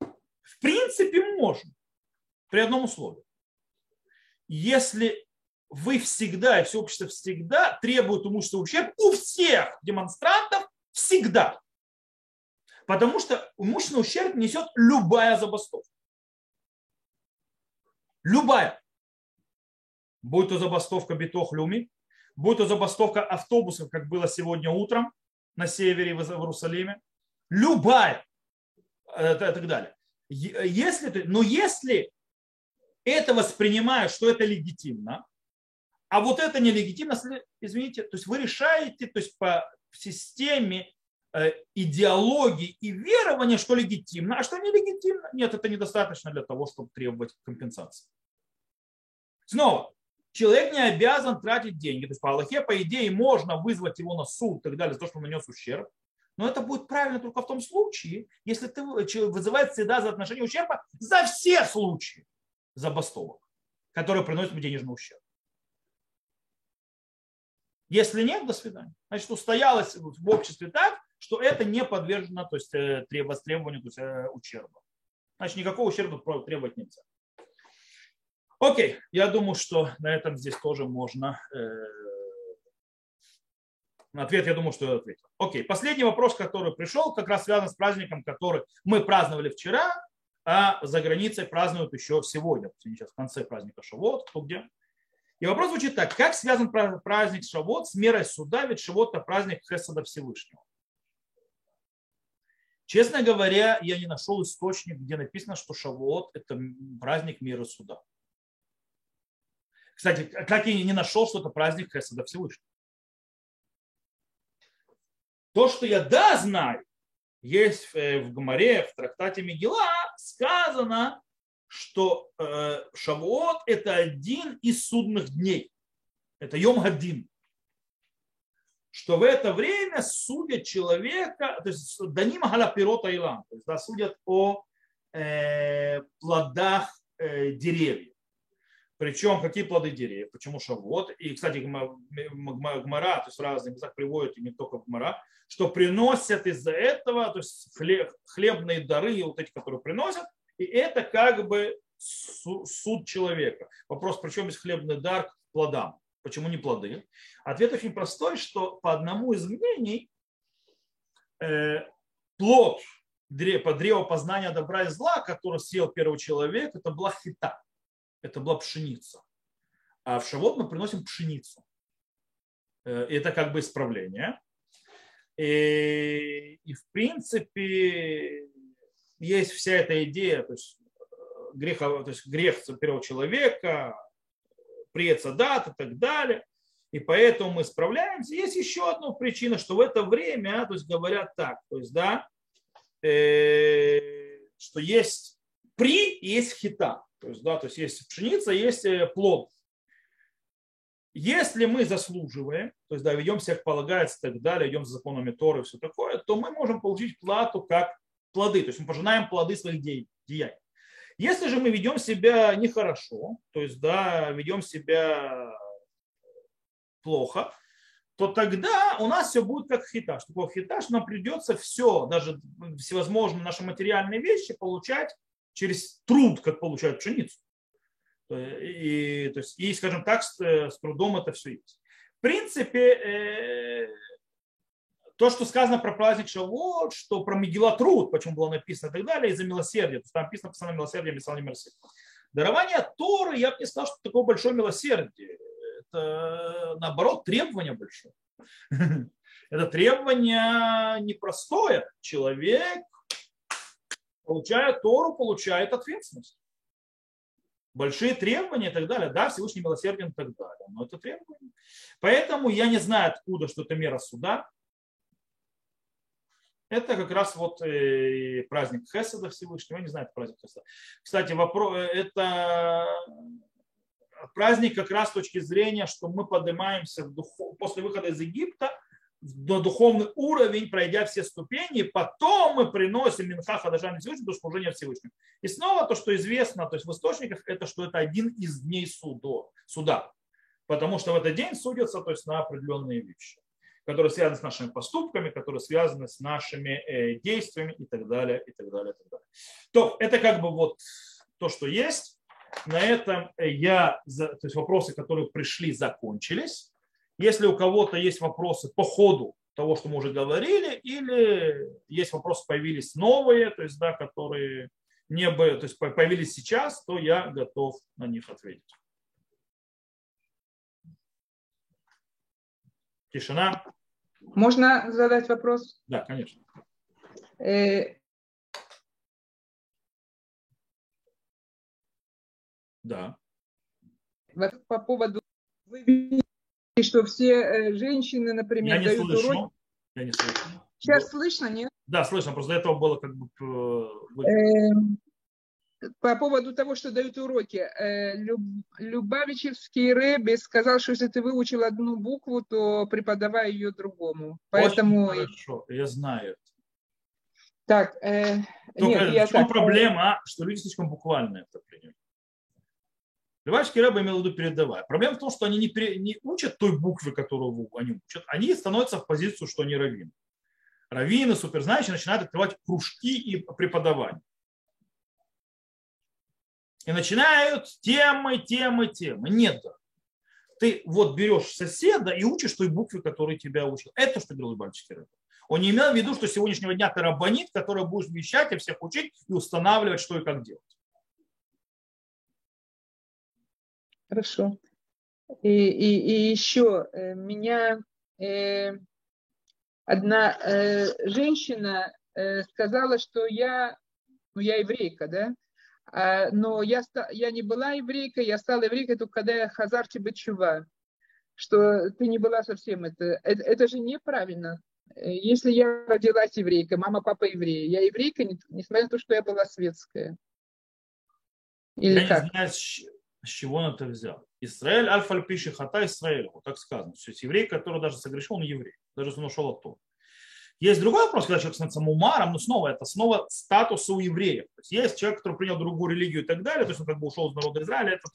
В принципе, можно. При одном условии. Если вы всегда, и все общество всегда требует имущественного ущерб у всех демонстрантов всегда. Потому что имущественный ущерб несет любая забастовка. Любая. Будь то забастовка Битох Люми, будь то забастовка автобусов, как было сегодня утром на севере в Иерусалиме. Любая. И так далее. Если ты, но если это воспринимаешь, что это легитимно, а вот это нелегитимно, извините, то есть вы решаете, то есть по системе э, идеологии и верования, что легитимно, а что нелегитимно. Нет, это недостаточно для того, чтобы требовать компенсации. Снова, человек не обязан тратить деньги. То есть по Аллахе, по идее, можно вызвать его на суд и так далее за то, что он нанес ущерб. Но это будет правильно только в том случае, если ты вызывает всегда за отношение ущерба за все случаи забастовок, которые приносят денежный ущерб. Если нет, до свидания. Значит, устоялось в обществе так, что это не подвержено то есть, э, востребованию то есть, э, ущерба. Значит, никакого ущерба требовать нельзя. Окей, я думаю, что на этом здесь тоже можно... Э, ответ, я думаю, что я ответил. Окей, последний вопрос, который пришел, как раз связан с праздником, который мы праздновали вчера, а за границей празднуют еще сегодня. Сейчас в конце праздника Шавот, кто где. И вопрос звучит так. Как связан праздник Шавот с мерой суда? Ведь Шавот – это праздник Хесада Всевышнего. Честно говоря, я не нашел источник, где написано, что Шавот – это праздник мира суда. Кстати, как я не нашел, что это праздник Хесада Всевышнего. То, что я да знаю, есть в Гамаре, в трактате Мегила, сказано, что э, Шавуот – это один из судных дней. Это Йом Гадин. Что в это время судят человека, то есть Данима Галапирота Илам, то есть да, судят о э, плодах э, деревьев. Причем какие плоды деревьев, почему шавот. И, кстати, Гмара, то есть в разных местах приводят, и не только Гмара, что приносят из-за этого, то есть хлеб, хлебные дары, вот эти, которые приносят, и это как бы суд человека. Вопрос, причем есть хлебный дар к плодам? Почему не плоды? Ответ очень простой, что по одному из мнений э, плод по познания добра и зла, который съел первый человек, это была хита, это была пшеница. А в шавот мы приносим пшеницу. Э, это как бы исправление. И, и в принципе есть вся эта идея, то есть, э, греха, то есть грех первого человека, преца дат и так далее. И поэтому мы справляемся. Есть еще одна причина, что в это время, то есть говорят так, то есть, да, э, что есть при и есть хита. То есть, да, то есть есть пшеница, есть э, плод. Если мы заслуживаем, то есть да, ведем себя как полагается и так далее, идем за законами Торы и все такое, то мы можем получить плату как плоды, то есть мы пожинаем плоды своих деяний. Если же мы ведем себя нехорошо, то есть да, ведем себя плохо, то тогда у нас все будет как хитаж. Такой хитаж, нам придется все, даже всевозможные наши материальные вещи получать через труд, как получают пшеницу. И, то есть, и, скажем так, с, с трудом это все есть. В принципе, э, то, что сказано про праздник Шавуот, что про Мегила труд, почему было написано и так далее, из-за милосердия. То есть там написано постоянно милосердие, писал не мерси. Дарование Торы, я бы не сказал, что такое большое милосердие. Это, наоборот, требование большое. Это требование непростое. Человек, получая Тору, получает ответственность. Большие требования и так далее. Да, Всевышний милосерден и так далее. Но это требование. Поэтому я не знаю, откуда, что это мера суда. Это как раз вот э, праздник Хеседа Всевышнего. Я не знаю, это праздник Хеседа. Кстати, вопрос, э, это праздник как раз с точки зрения, что мы поднимаемся в дух, после выхода из Египта на духовный уровень, пройдя все ступени, потом мы приносим Минхаха Дажан Всевышнему до служения Всевышнему. И снова то, что известно, то есть в источниках, это что это один из дней судо, суда. Потому что в этот день судятся то есть, на определенные вещи, которые связаны с нашими поступками, которые связаны с нашими э, действиями и так далее, и так далее, и так далее. То это как бы вот то, что есть. На этом я, то есть вопросы, которые пришли, закончились. Если у кого-то есть вопросы по ходу того, что мы уже говорили, или есть вопросы, появились новые, то есть, да, которые не бы, то есть появились сейчас, то я готов на них ответить. Тишина. Можно задать вопрос? Да, конечно. Э... Да. По поводу вы что все э, женщины, например, Я не дают слышу. уроки. Я не слышу. Сейчас Но... слышно, нет? Да, слышно. Просто до этого было как бы... Э, эм, по поводу того, что дают уроки. Э, Люб... Любавичевский Рэбби сказал, что если ты выучил одну букву, то преподавай ее другому. Поэтому... Очень хорошо, я знаю. Так, э... Только нет, в чем так... проблема, что люди слишком буквально это приняли. Левальский рэб имел в виду передавая. Проблема в том, что они не, пере, не учат той буквы, которую они учат. Они становятся в позицию, что они раввины. Раввины, суперзнающие начинают открывать кружки и преподавание. И начинают темы, темы, темы. Нет. Ты вот берешь соседа и учишь той букве, которую тебя учил. Это что говорил Левальский рэб. Он не имел в виду, что с сегодняшнего дня ты рабонит, который будешь вещать и всех учить и устанавливать, что и как делать. Хорошо. И, и, и еще э, меня э, одна э, женщина э, сказала, что я, ну я еврейка, да, а, но я, я не была еврейкой, я стала еврейкой только когда я хазарти бачува, что ты не была совсем это, это, это же неправильно. Э, если я родилась еврейкой, мама, папа евреи, я еврейка, несмотря на то, что я была светская. Или я как? Не знаю, с чего он это взял? Израиль альфа пишет хата Израиль, вот так сказано. То есть еврей, который даже согрешил, он еврей, даже если он ушел от того. Есть другой вопрос, когда человек становится мумаром, но снова это снова статус у евреев. То есть есть человек, который принял другую религию и так далее, то есть он как бы ушел из народа Израиля. Это,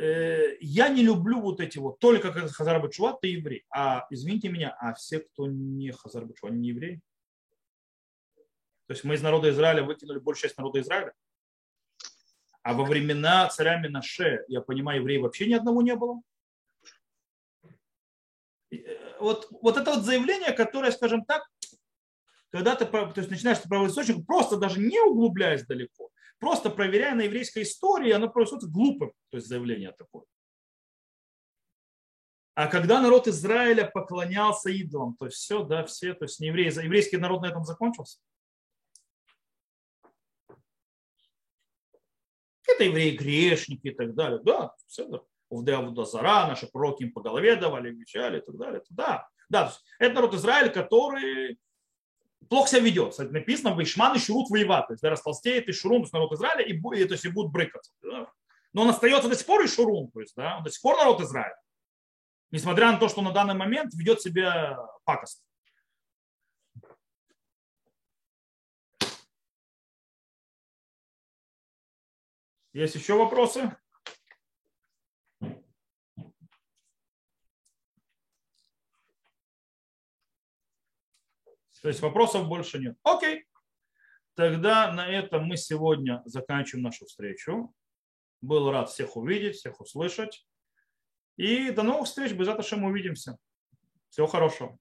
э, я не люблю вот эти вот, только как Хазар Бачува, ты еврей. А извините меня, а все, кто не Хазар они не евреи? То есть мы из народа Израиля выкинули большую часть народа Израиля? А во времена царя Минаше, я понимаю, евреев вообще ни одного не было. Э, вот, вот это вот заявление, которое, скажем так, когда ты то есть, начинаешь проводить источник, просто даже не углубляясь далеко, просто проверяя на еврейской истории, оно просто глупым, то есть заявление такое. А когда народ Израиля поклонялся идолам, то есть все, да, все, то есть не евреи, еврейский народ на этом закончился. Это евреи грешники и так далее. Да, все, да. Увдеавуда Зара, наши пророки им по голове давали, вещали и так далее. Да, да, это народ Израиль, который плохо себя ведет. Кстати, написано, в Ишман и Шурут воевать. То есть, да, растолстеет и Шурун, то есть народ Израиля, и, и, то есть, и будут брыкаться. Да. Но он остается до сих пор и Шурун, то есть, да, он до сих пор народ Израиля. Несмотря на то, что на данный момент ведет себя пакостно. Есть еще вопросы? То есть вопросов больше нет. Окей. Тогда на этом мы сегодня заканчиваем нашу встречу. Был рад всех увидеть, всех услышать. И до новых встреч. Без мы увидимся. Всего хорошего.